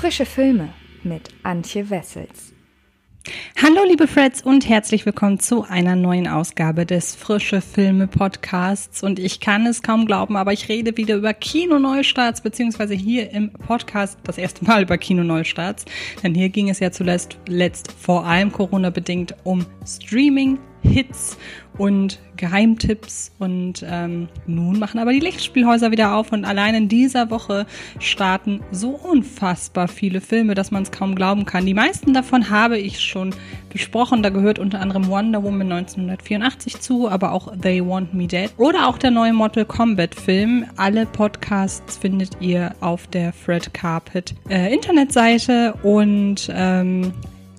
Frische Filme mit Antje Wessels. Hallo liebe Freds und herzlich willkommen zu einer neuen Ausgabe des Frische Filme Podcasts. Und ich kann es kaum glauben, aber ich rede wieder über Kino-Neustarts, beziehungsweise hier im Podcast das erste Mal über Kino-Neustarts. Denn hier ging es ja zuletzt letzt vor allem Corona-bedingt um Streaming, Hits und Geheimtipps. Und ähm, nun machen aber die Lichtspielhäuser wieder auf und allein in dieser Woche starten so unfassbar viele Filme, dass man es kaum glauben kann. Die meisten davon habe ich schon besprochen. Da gehört unter anderem Wonder Woman 1984 zu, aber auch They Want Me Dead oder auch der neue Mortal Kombat Film. Alle Podcasts findet ihr auf der Fred Carpet äh, Internetseite und ähm,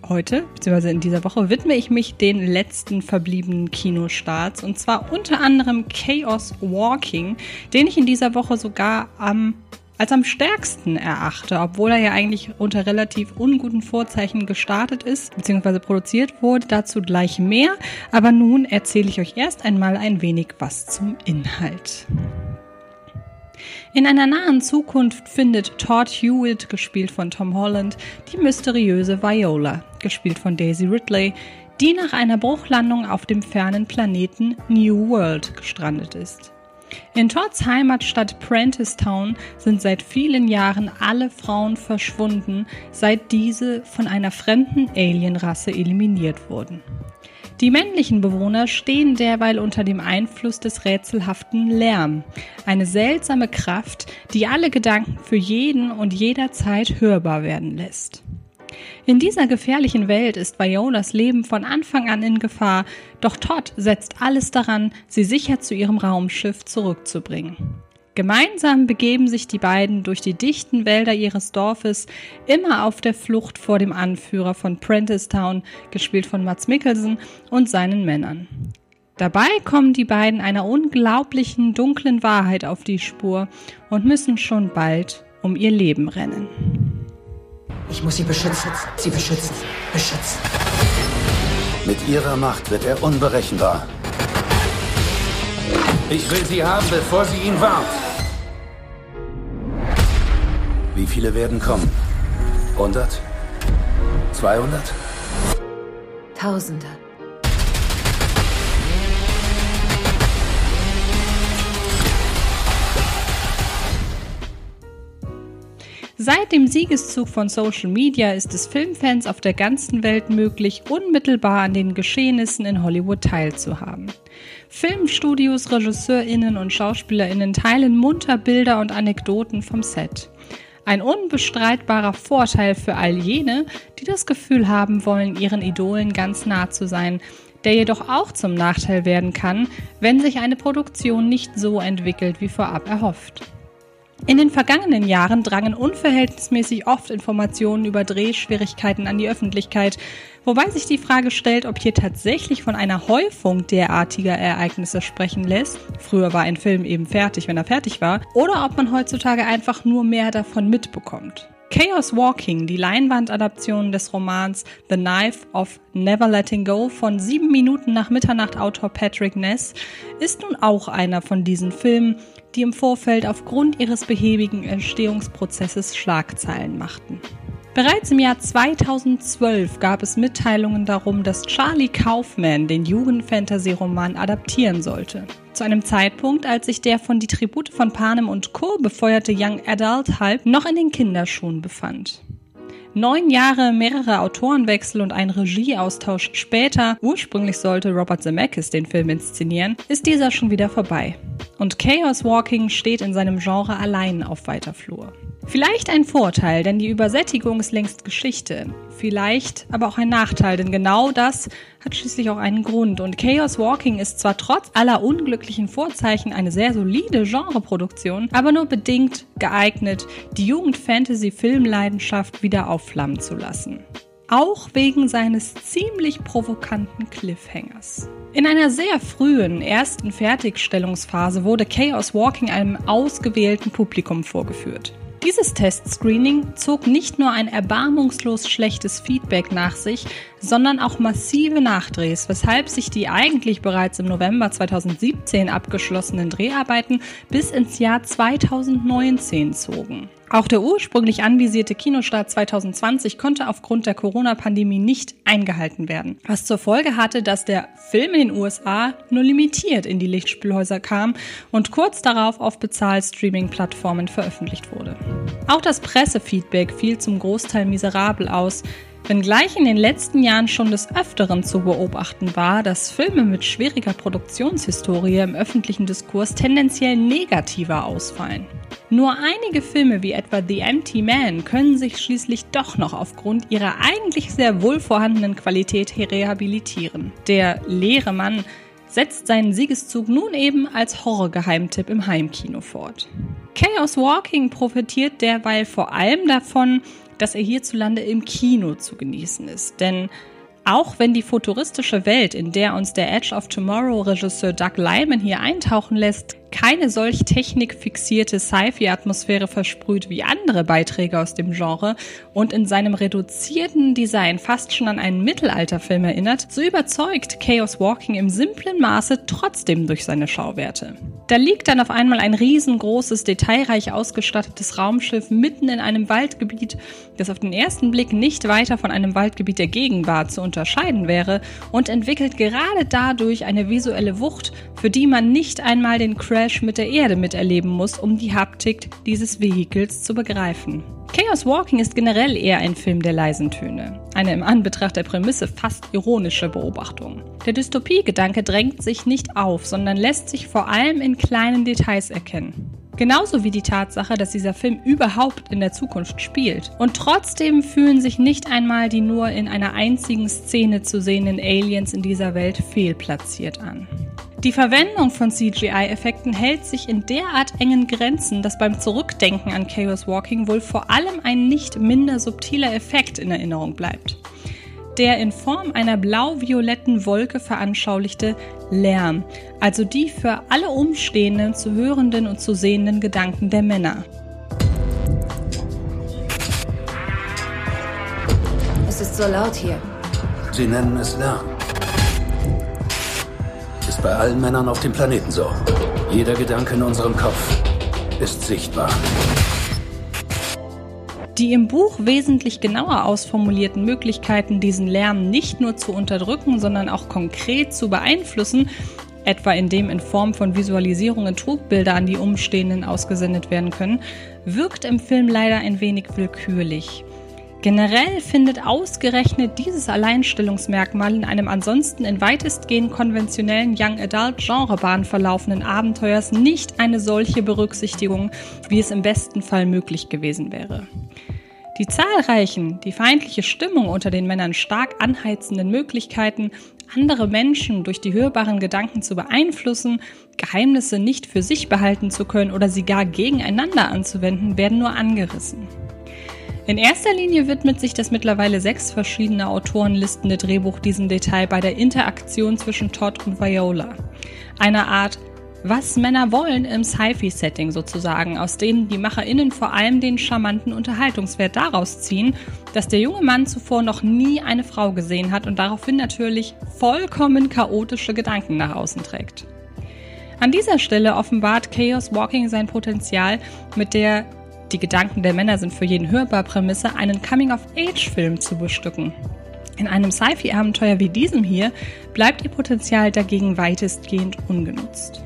Heute, beziehungsweise in dieser Woche, widme ich mich den letzten verbliebenen Kinostarts und zwar unter anderem Chaos Walking, den ich in dieser Woche sogar am als am stärksten erachte, obwohl er ja eigentlich unter relativ unguten Vorzeichen gestartet ist bzw. produziert wurde. Dazu gleich mehr. Aber nun erzähle ich euch erst einmal ein wenig was zum Inhalt. In einer nahen Zukunft findet Todd Hewitt, gespielt von Tom Holland, die mysteriöse Viola, gespielt von Daisy Ridley, die nach einer Bruchlandung auf dem fernen Planeten New World gestrandet ist. In Todds Heimatstadt Prentice Town sind seit vielen Jahren alle Frauen verschwunden, seit diese von einer fremden Alienrasse eliminiert wurden. Die männlichen Bewohner stehen derweil unter dem Einfluss des rätselhaften Lärm, eine seltsame Kraft, die alle Gedanken für jeden und jederzeit hörbar werden lässt. In dieser gefährlichen Welt ist Violas Leben von Anfang an in Gefahr, doch Todd setzt alles daran, sie sicher zu ihrem Raumschiff zurückzubringen. Gemeinsam begeben sich die beiden durch die dichten Wälder ihres Dorfes, immer auf der Flucht vor dem Anführer von Prentice Town, gespielt von Mats Mikkelsen, und seinen Männern. Dabei kommen die beiden einer unglaublichen dunklen Wahrheit auf die Spur und müssen schon bald um ihr Leben rennen. Ich muss sie beschützen, sie beschützen, beschützen. Mit ihrer Macht wird er unberechenbar. Ich will sie haben, bevor sie ihn warnt. Wie viele werden kommen? 100? 200? Tausende. Seit dem Siegeszug von Social Media ist es Filmfans auf der ganzen Welt möglich, unmittelbar an den Geschehnissen in Hollywood teilzuhaben. Filmstudios, Regisseurinnen und Schauspielerinnen teilen munter Bilder und Anekdoten vom Set. Ein unbestreitbarer Vorteil für all jene, die das Gefühl haben wollen, ihren Idolen ganz nah zu sein, der jedoch auch zum Nachteil werden kann, wenn sich eine Produktion nicht so entwickelt wie vorab erhofft. In den vergangenen Jahren drangen unverhältnismäßig oft Informationen über Drehschwierigkeiten an die Öffentlichkeit, wobei sich die Frage stellt, ob hier tatsächlich von einer Häufung derartiger Ereignisse sprechen lässt. Früher war ein Film eben fertig, wenn er fertig war, oder ob man heutzutage einfach nur mehr davon mitbekommt. Chaos Walking, die Leinwandadaption des Romans The Knife of Never Letting Go von sieben Minuten nach Mitternacht Autor Patrick Ness, ist nun auch einer von diesen Filmen, die im Vorfeld aufgrund ihres behäbigen Entstehungsprozesses Schlagzeilen machten. Bereits im Jahr 2012 gab es Mitteilungen darum, dass Charlie Kaufman den Jugendfantasy-Roman adaptieren sollte. Zu einem Zeitpunkt, als sich der von Die Tribute von Panem und Co. befeuerte Young Adult Hype noch in den Kinderschuhen befand. Neun Jahre, mehrere Autorenwechsel und ein Regieaustausch später, ursprünglich sollte Robert Zemeckis den Film inszenieren, ist dieser schon wieder vorbei. Und Chaos Walking steht in seinem Genre allein auf weiter Flur. Vielleicht ein Vorteil, denn die Übersättigung ist längst Geschichte. Vielleicht aber auch ein Nachteil, denn genau das hat schließlich auch einen Grund. Und Chaos Walking ist zwar trotz aller unglücklichen Vorzeichen eine sehr solide Genreproduktion, aber nur bedingt geeignet, die Jugend-Fantasy-Filmleidenschaft wieder aufflammen zu lassen. Auch wegen seines ziemlich provokanten Cliffhangers. In einer sehr frühen ersten Fertigstellungsphase wurde Chaos Walking einem ausgewählten Publikum vorgeführt. Dieses Testscreening zog nicht nur ein erbarmungslos schlechtes Feedback nach sich, sondern auch massive Nachdrehs, weshalb sich die eigentlich bereits im November 2017 abgeschlossenen Dreharbeiten bis ins Jahr 2019 zogen. Auch der ursprünglich anvisierte Kinostart 2020 konnte aufgrund der Corona-Pandemie nicht eingehalten werden, was zur Folge hatte, dass der Film in den USA nur limitiert in die Lichtspielhäuser kam und kurz darauf auf Bezahl-Streaming-Plattformen veröffentlicht wurde. Auch das Pressefeedback fiel zum Großteil miserabel aus, Wenngleich in den letzten Jahren schon des Öfteren zu beobachten war, dass Filme mit schwieriger Produktionshistorie im öffentlichen Diskurs tendenziell negativer ausfallen. Nur einige Filme wie etwa The Empty Man können sich schließlich doch noch aufgrund ihrer eigentlich sehr wohl vorhandenen Qualität rehabilitieren. Der leere Mann setzt seinen Siegeszug nun eben als Horrorgeheimtipp im Heimkino fort. Chaos Walking profitiert derweil vor allem davon, dass er hierzulande im Kino zu genießen ist. Denn auch wenn die futuristische Welt, in der uns der Edge of Tomorrow Regisseur Doug Lyman hier eintauchen lässt, keine solch technikfixierte Sci-Fi-Atmosphäre versprüht wie andere Beiträge aus dem Genre und in seinem reduzierten Design fast schon an einen Mittelalterfilm erinnert, so überzeugt Chaos Walking im simplen Maße trotzdem durch seine Schauwerte. Da liegt dann auf einmal ein riesengroßes, detailreich ausgestattetes Raumschiff mitten in einem Waldgebiet, das auf den ersten Blick nicht weiter von einem Waldgebiet der Gegenwart zu unterscheiden wäre und entwickelt gerade dadurch eine visuelle Wucht, für die man nicht einmal den Crash mit der Erde miterleben muss, um die Haptik dieses Vehikels zu begreifen. Chaos Walking ist generell eher ein Film der leisen Töne. Eine im Anbetracht der Prämisse fast ironische Beobachtung. Der Dystopie-Gedanke drängt sich nicht auf, sondern lässt sich vor allem in kleinen Details erkennen. Genauso wie die Tatsache, dass dieser Film überhaupt in der Zukunft spielt. Und trotzdem fühlen sich nicht einmal die nur in einer einzigen Szene zu sehenden Aliens in dieser Welt fehlplatziert an. Die Verwendung von CGI-Effekten hält sich in derart engen Grenzen, dass beim Zurückdenken an Chaos Walking wohl vor allem ein nicht minder subtiler Effekt in Erinnerung bleibt. Der in Form einer blau-violetten Wolke veranschaulichte Lärm, also die für alle Umstehenden zu hörenden und zu sehenden Gedanken der Männer. Es ist so laut hier. Sie nennen es Lärm ist bei allen Männern auf dem Planeten so. Jeder Gedanke in unserem Kopf ist sichtbar. Die im Buch wesentlich genauer ausformulierten Möglichkeiten, diesen Lärm nicht nur zu unterdrücken, sondern auch konkret zu beeinflussen, etwa indem in Form von Visualisierungen Trugbilder an die Umstehenden ausgesendet werden können, wirkt im Film leider ein wenig willkürlich. Generell findet ausgerechnet dieses Alleinstellungsmerkmal in einem ansonsten in weitestgehend konventionellen Young Adult Genrebahn verlaufenden Abenteuers nicht eine solche Berücksichtigung, wie es im besten Fall möglich gewesen wäre. Die zahlreichen, die feindliche Stimmung unter den Männern stark anheizenden Möglichkeiten, andere Menschen durch die hörbaren Gedanken zu beeinflussen, Geheimnisse nicht für sich behalten zu können oder sie gar gegeneinander anzuwenden, werden nur angerissen. In erster Linie widmet sich das mittlerweile sechs verschiedene Autoren listende Drehbuch diesem Detail bei der Interaktion zwischen Todd und Viola. Eine Art was Männer wollen im Sci-Fi-Setting sozusagen, aus denen die MacherInnen vor allem den charmanten Unterhaltungswert daraus ziehen, dass der junge Mann zuvor noch nie eine Frau gesehen hat und daraufhin natürlich vollkommen chaotische Gedanken nach außen trägt. An dieser Stelle offenbart Chaos Walking sein Potenzial mit der die Gedanken der Männer sind für jeden hörbar Prämisse, einen Coming-of-Age-Film zu bestücken. In einem Sci-Fi-Abenteuer wie diesem hier bleibt ihr Potenzial dagegen weitestgehend ungenutzt.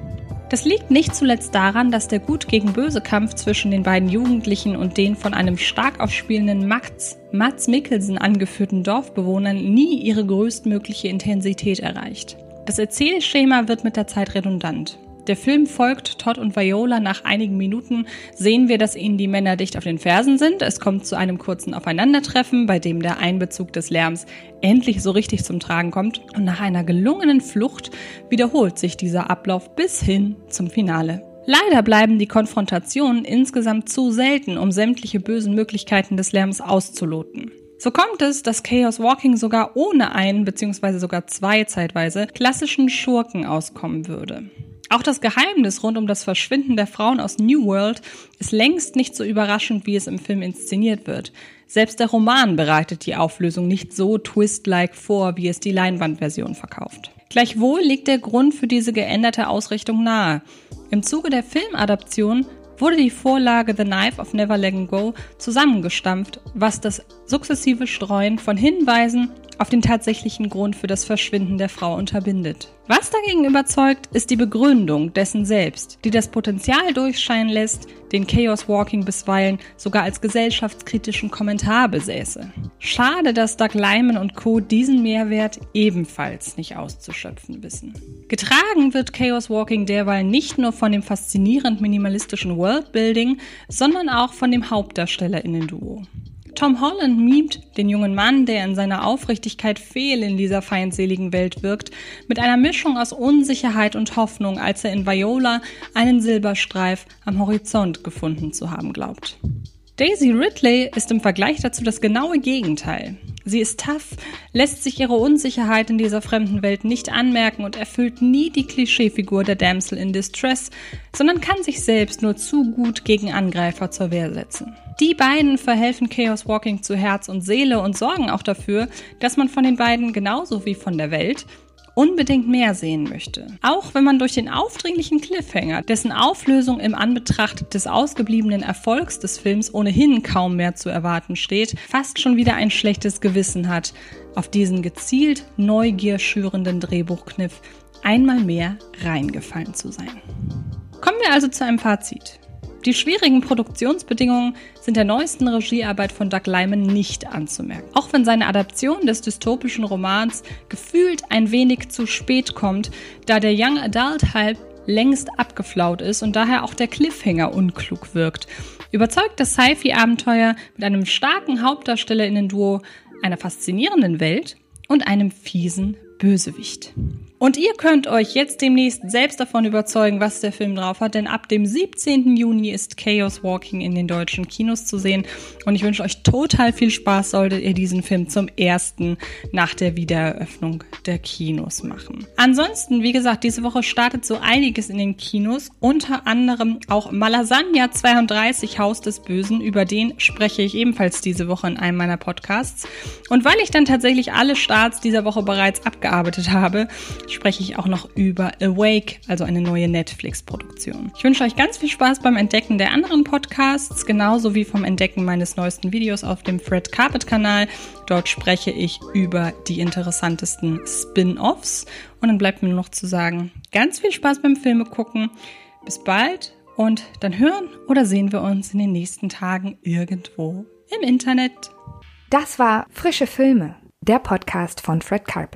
Das liegt nicht zuletzt daran, dass der Gut gegen Böse Kampf zwischen den beiden Jugendlichen und den von einem stark aufspielenden Max, Mats Mikkelsen angeführten Dorfbewohnern nie ihre größtmögliche Intensität erreicht. Das Erzählschema wird mit der Zeit redundant. Der Film folgt Todd und Viola. Nach einigen Minuten sehen wir, dass ihnen die Männer dicht auf den Fersen sind. Es kommt zu einem kurzen Aufeinandertreffen, bei dem der Einbezug des Lärms endlich so richtig zum Tragen kommt. Und nach einer gelungenen Flucht wiederholt sich dieser Ablauf bis hin zum Finale. Leider bleiben die Konfrontationen insgesamt zu selten, um sämtliche bösen Möglichkeiten des Lärms auszuloten. So kommt es, dass Chaos Walking sogar ohne einen bzw. sogar zwei zeitweise klassischen Schurken auskommen würde. Auch das Geheimnis rund um das Verschwinden der Frauen aus New World ist längst nicht so überraschend, wie es im Film inszeniert wird. Selbst der Roman bereitet die Auflösung nicht so twist-like vor, wie es die Leinwandversion verkauft. Gleichwohl liegt der Grund für diese geänderte Ausrichtung nahe. Im Zuge der Filmadaption wurde die Vorlage The Knife of Never Letting Go zusammengestampft, was das sukzessive Streuen von Hinweisen auf den tatsächlichen Grund für das Verschwinden der Frau unterbindet. Was dagegen überzeugt, ist die Begründung dessen selbst, die das Potenzial durchscheinen lässt, den Chaos Walking bisweilen sogar als gesellschaftskritischen Kommentar besäße. Schade, dass Doug Lyman und Co. diesen Mehrwert ebenfalls nicht auszuschöpfen wissen. Getragen wird Chaos Walking derweil nicht nur von dem faszinierend minimalistischen Worldbuilding, sondern auch von dem Hauptdarstellerinnen-Duo. Tom Holland mimt den jungen Mann, der in seiner Aufrichtigkeit fehl in dieser feindseligen Welt wirkt, mit einer Mischung aus Unsicherheit und Hoffnung, als er in Viola einen Silberstreif am Horizont gefunden zu haben glaubt. Daisy Ridley ist im Vergleich dazu das genaue Gegenteil. Sie ist tough, lässt sich ihre Unsicherheit in dieser fremden Welt nicht anmerken und erfüllt nie die Klischeefigur der Damsel in Distress, sondern kann sich selbst nur zu gut gegen Angreifer zur Wehr setzen. Die beiden verhelfen Chaos Walking zu Herz und Seele und sorgen auch dafür, dass man von den beiden genauso wie von der Welt unbedingt mehr sehen möchte. Auch wenn man durch den aufdringlichen Cliffhanger, dessen Auflösung im Anbetracht des ausgebliebenen Erfolgs des Films ohnehin kaum mehr zu erwarten steht, fast schon wieder ein schlechtes Gewissen hat, auf diesen gezielt Neugier schürenden Drehbuchkniff einmal mehr reingefallen zu sein. Kommen wir also zu einem Fazit. Die schwierigen Produktionsbedingungen sind der neuesten Regiearbeit von Doug Lyman nicht anzumerken. Auch wenn seine Adaption des dystopischen Romans gefühlt ein wenig zu spät kommt, da der Young Adult Hype längst abgeflaut ist und daher auch der Cliffhanger unklug wirkt. Überzeugt das Sci-Fi-Abenteuer mit einem starken Hauptdarsteller in den Duo, einer faszinierenden Welt und einem fiesen Bösewicht. Und ihr könnt euch jetzt demnächst selbst davon überzeugen, was der Film drauf hat, denn ab dem 17. Juni ist Chaos Walking in den deutschen Kinos zu sehen. Und ich wünsche euch total viel Spaß, solltet ihr diesen Film zum ersten nach der Wiedereröffnung der Kinos machen. Ansonsten, wie gesagt, diese Woche startet so einiges in den Kinos, unter anderem auch Malasagna 32 Haus des Bösen, über den spreche ich ebenfalls diese Woche in einem meiner Podcasts. Und weil ich dann tatsächlich alle Starts dieser Woche bereits abgearbeitet habe, spreche ich auch noch über Awake, also eine neue Netflix-Produktion. Ich wünsche euch ganz viel Spaß beim Entdecken der anderen Podcasts, genauso wie vom Entdecken meines neuesten Videos auf dem Fred Carpet Kanal. Dort spreche ich über die interessantesten Spin-offs. Und dann bleibt mir nur noch zu sagen, ganz viel Spaß beim Filme gucken. Bis bald und dann hören oder sehen wir uns in den nächsten Tagen irgendwo im Internet. Das war Frische Filme, der Podcast von Fred Carpet.